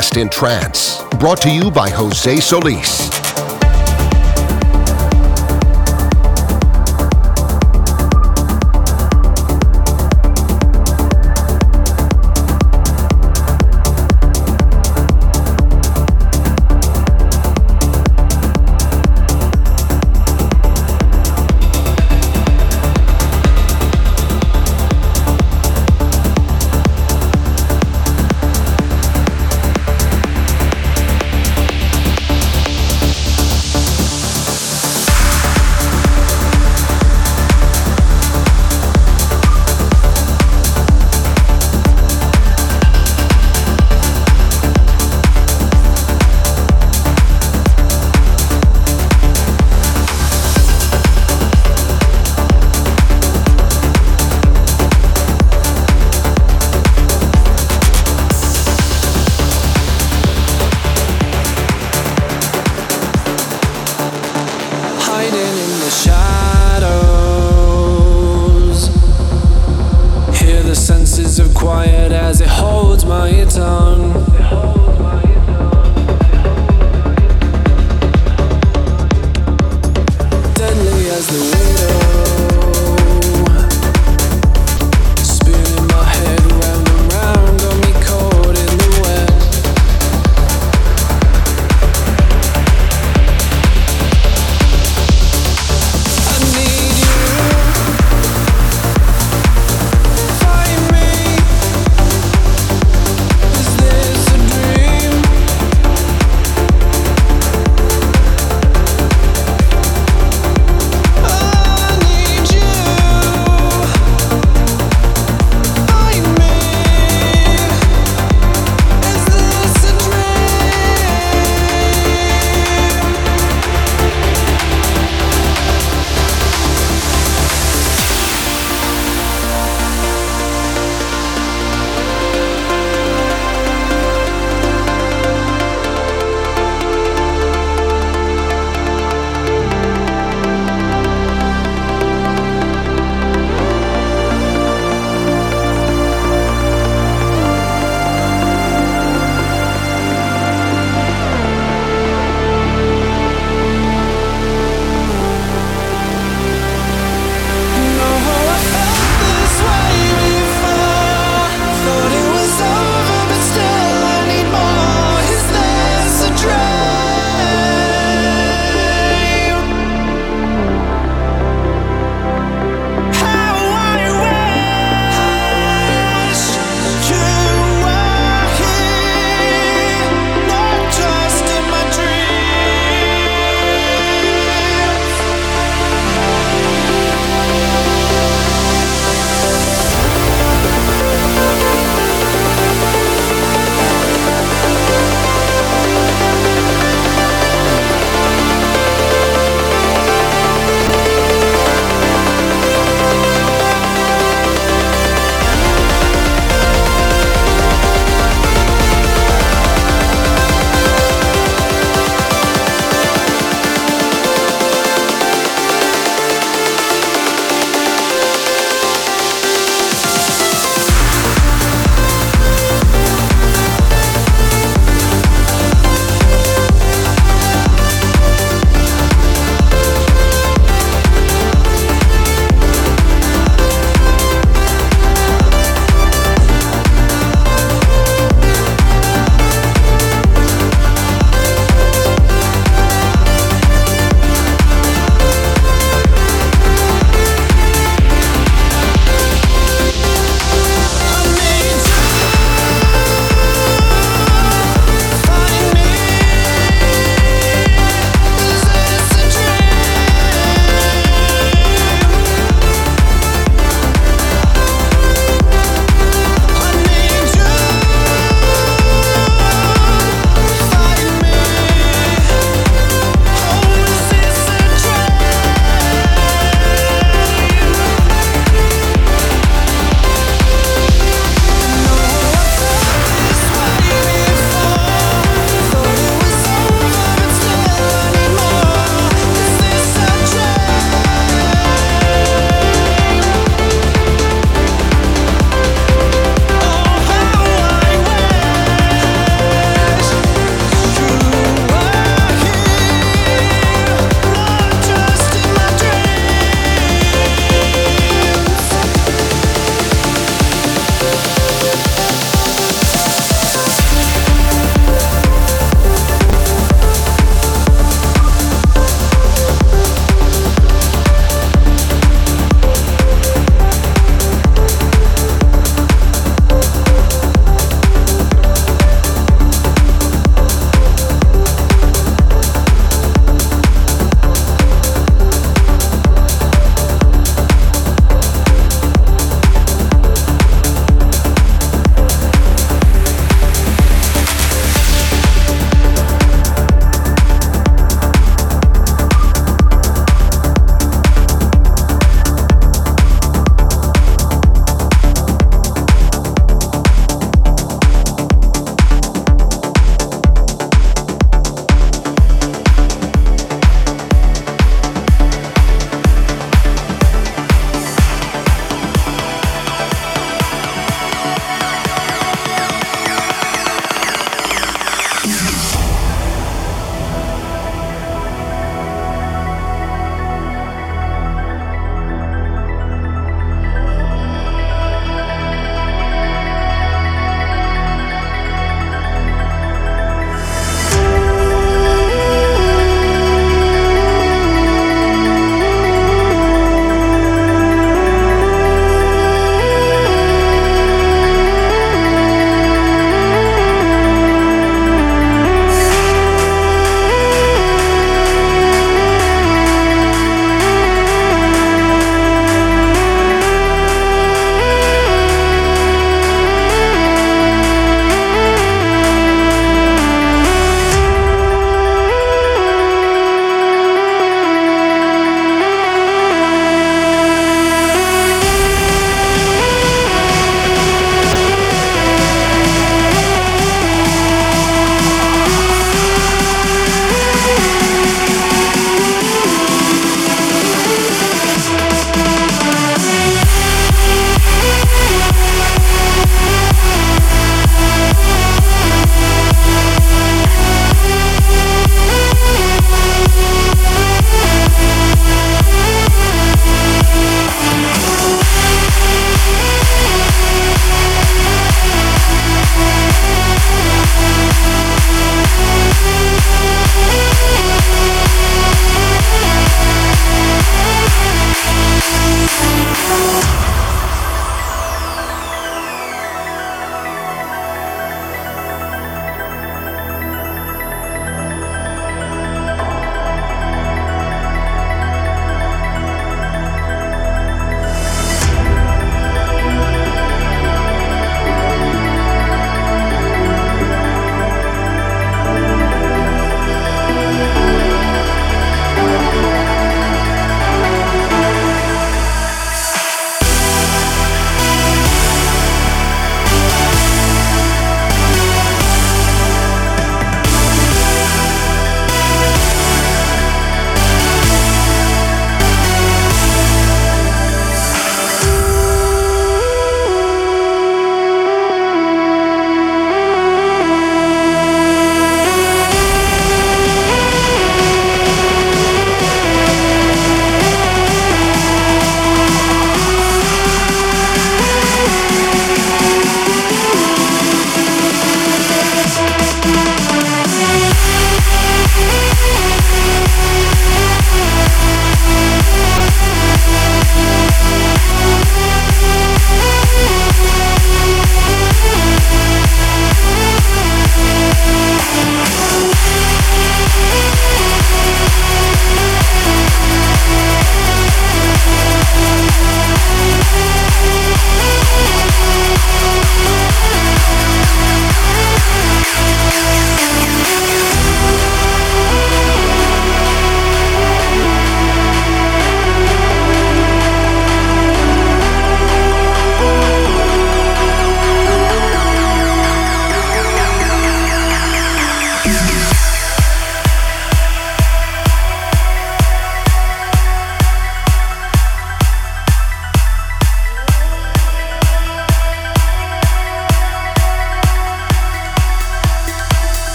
Best in trance. Brought to you by Jose Solis.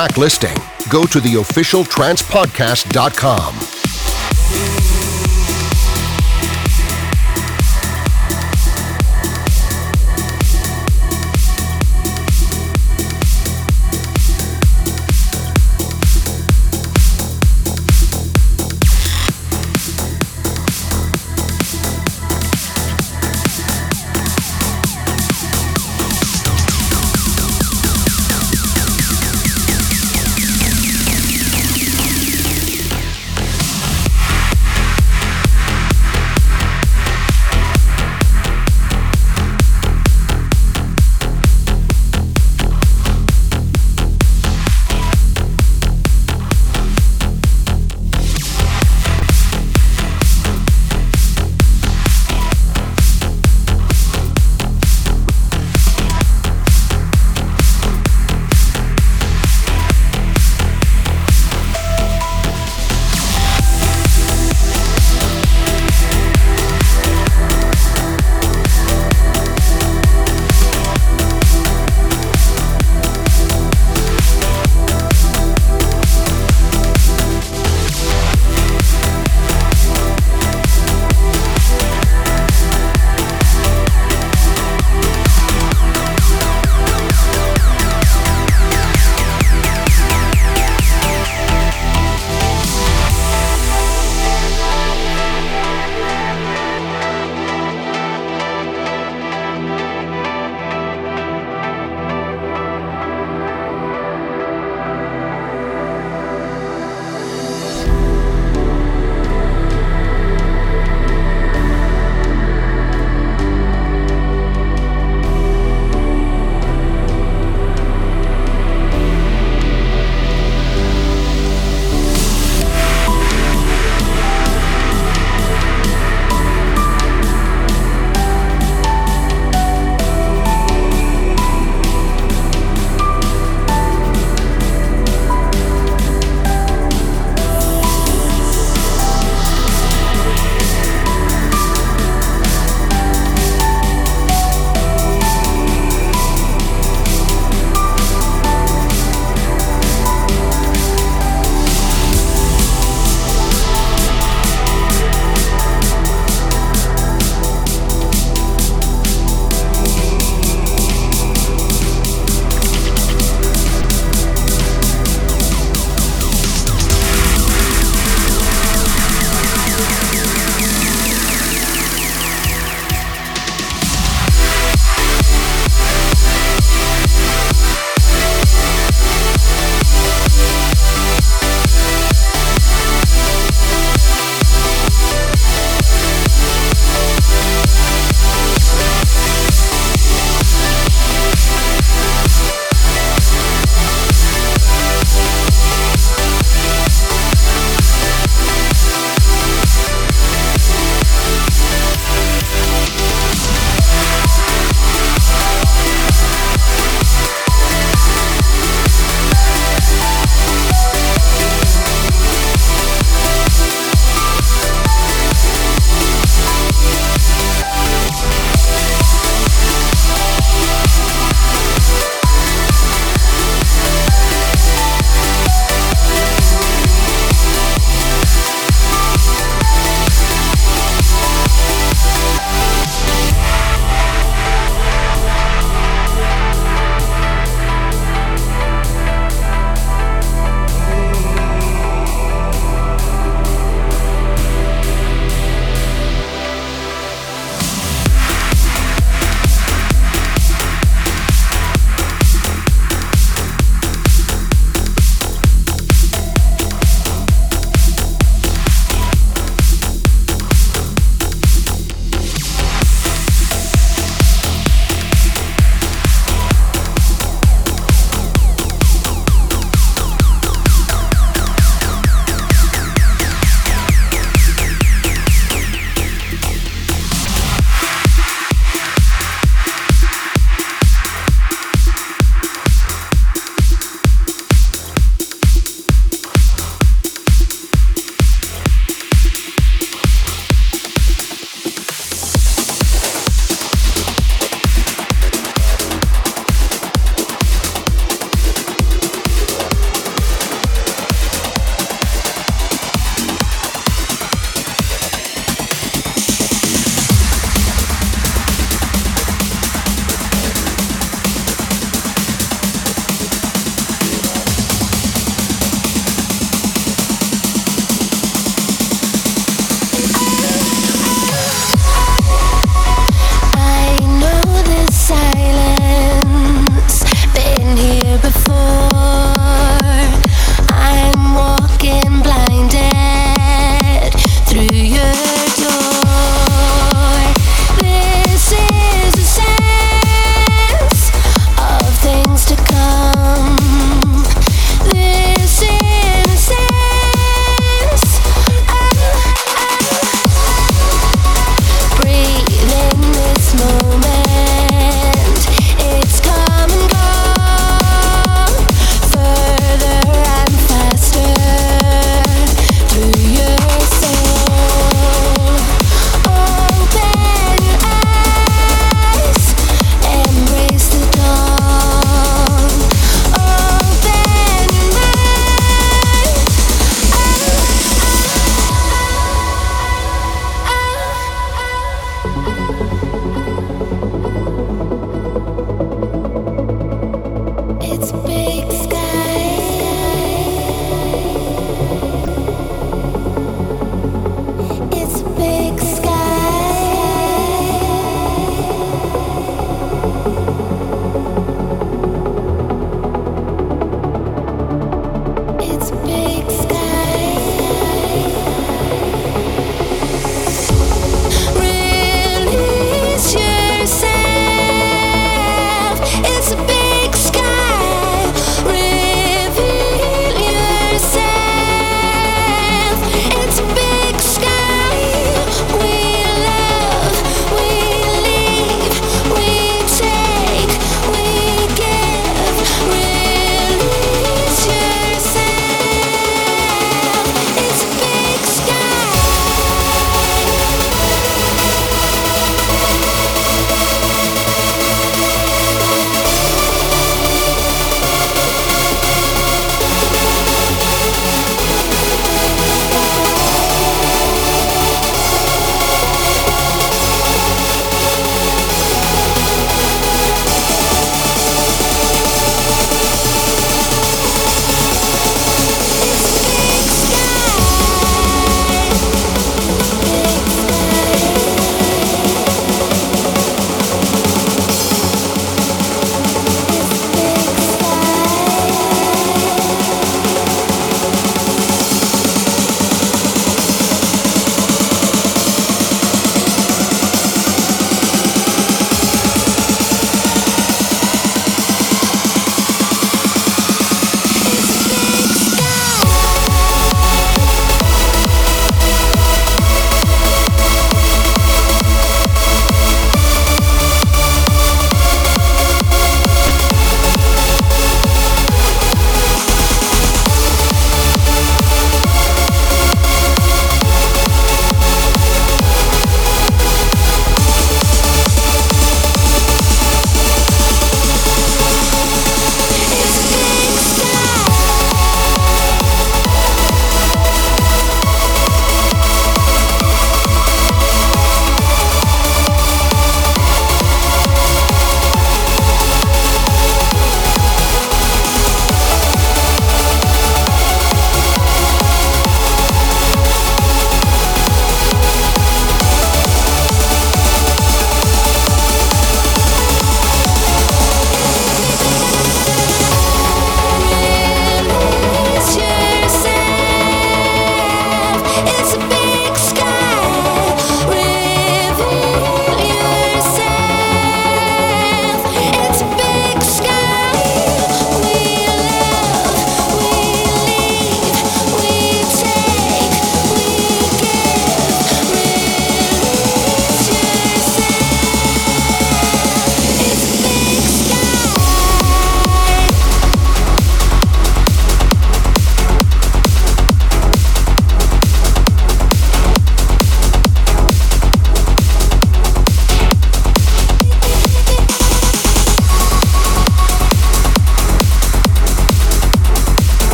Track listing, go to the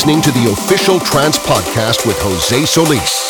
Listening to the official Trance Podcast with Jose Solis.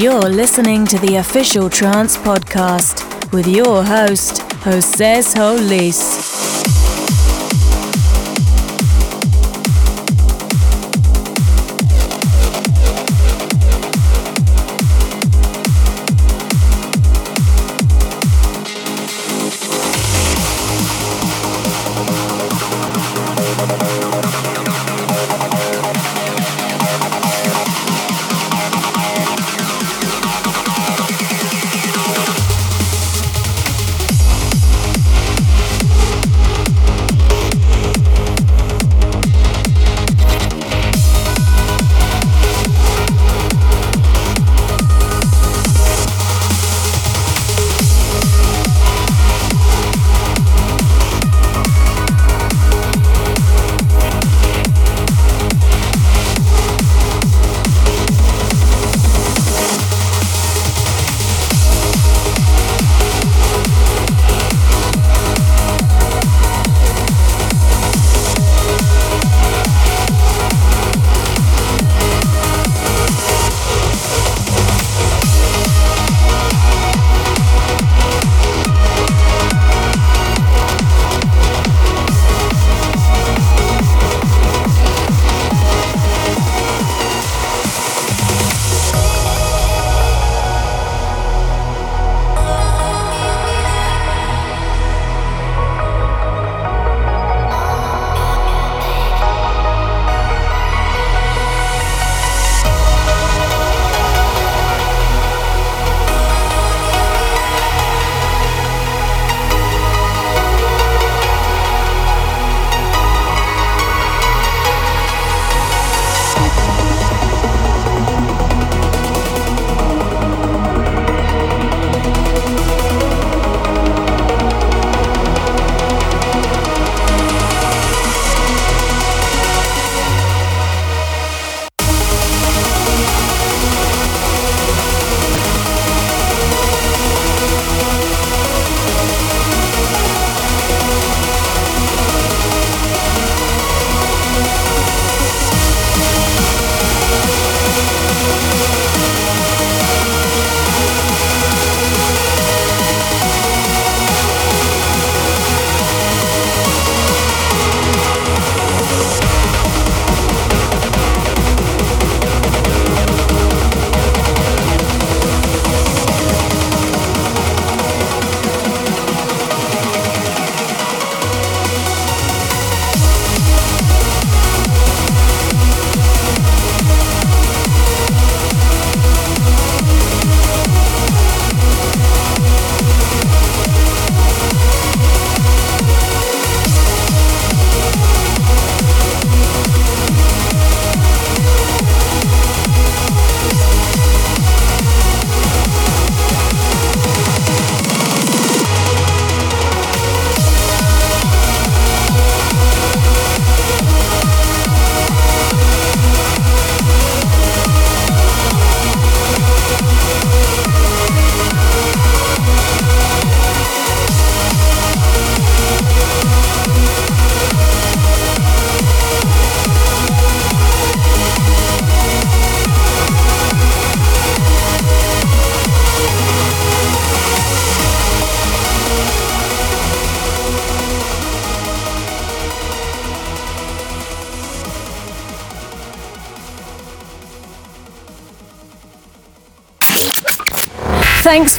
You're listening to the official Trance Podcast with your host, Jose Solis.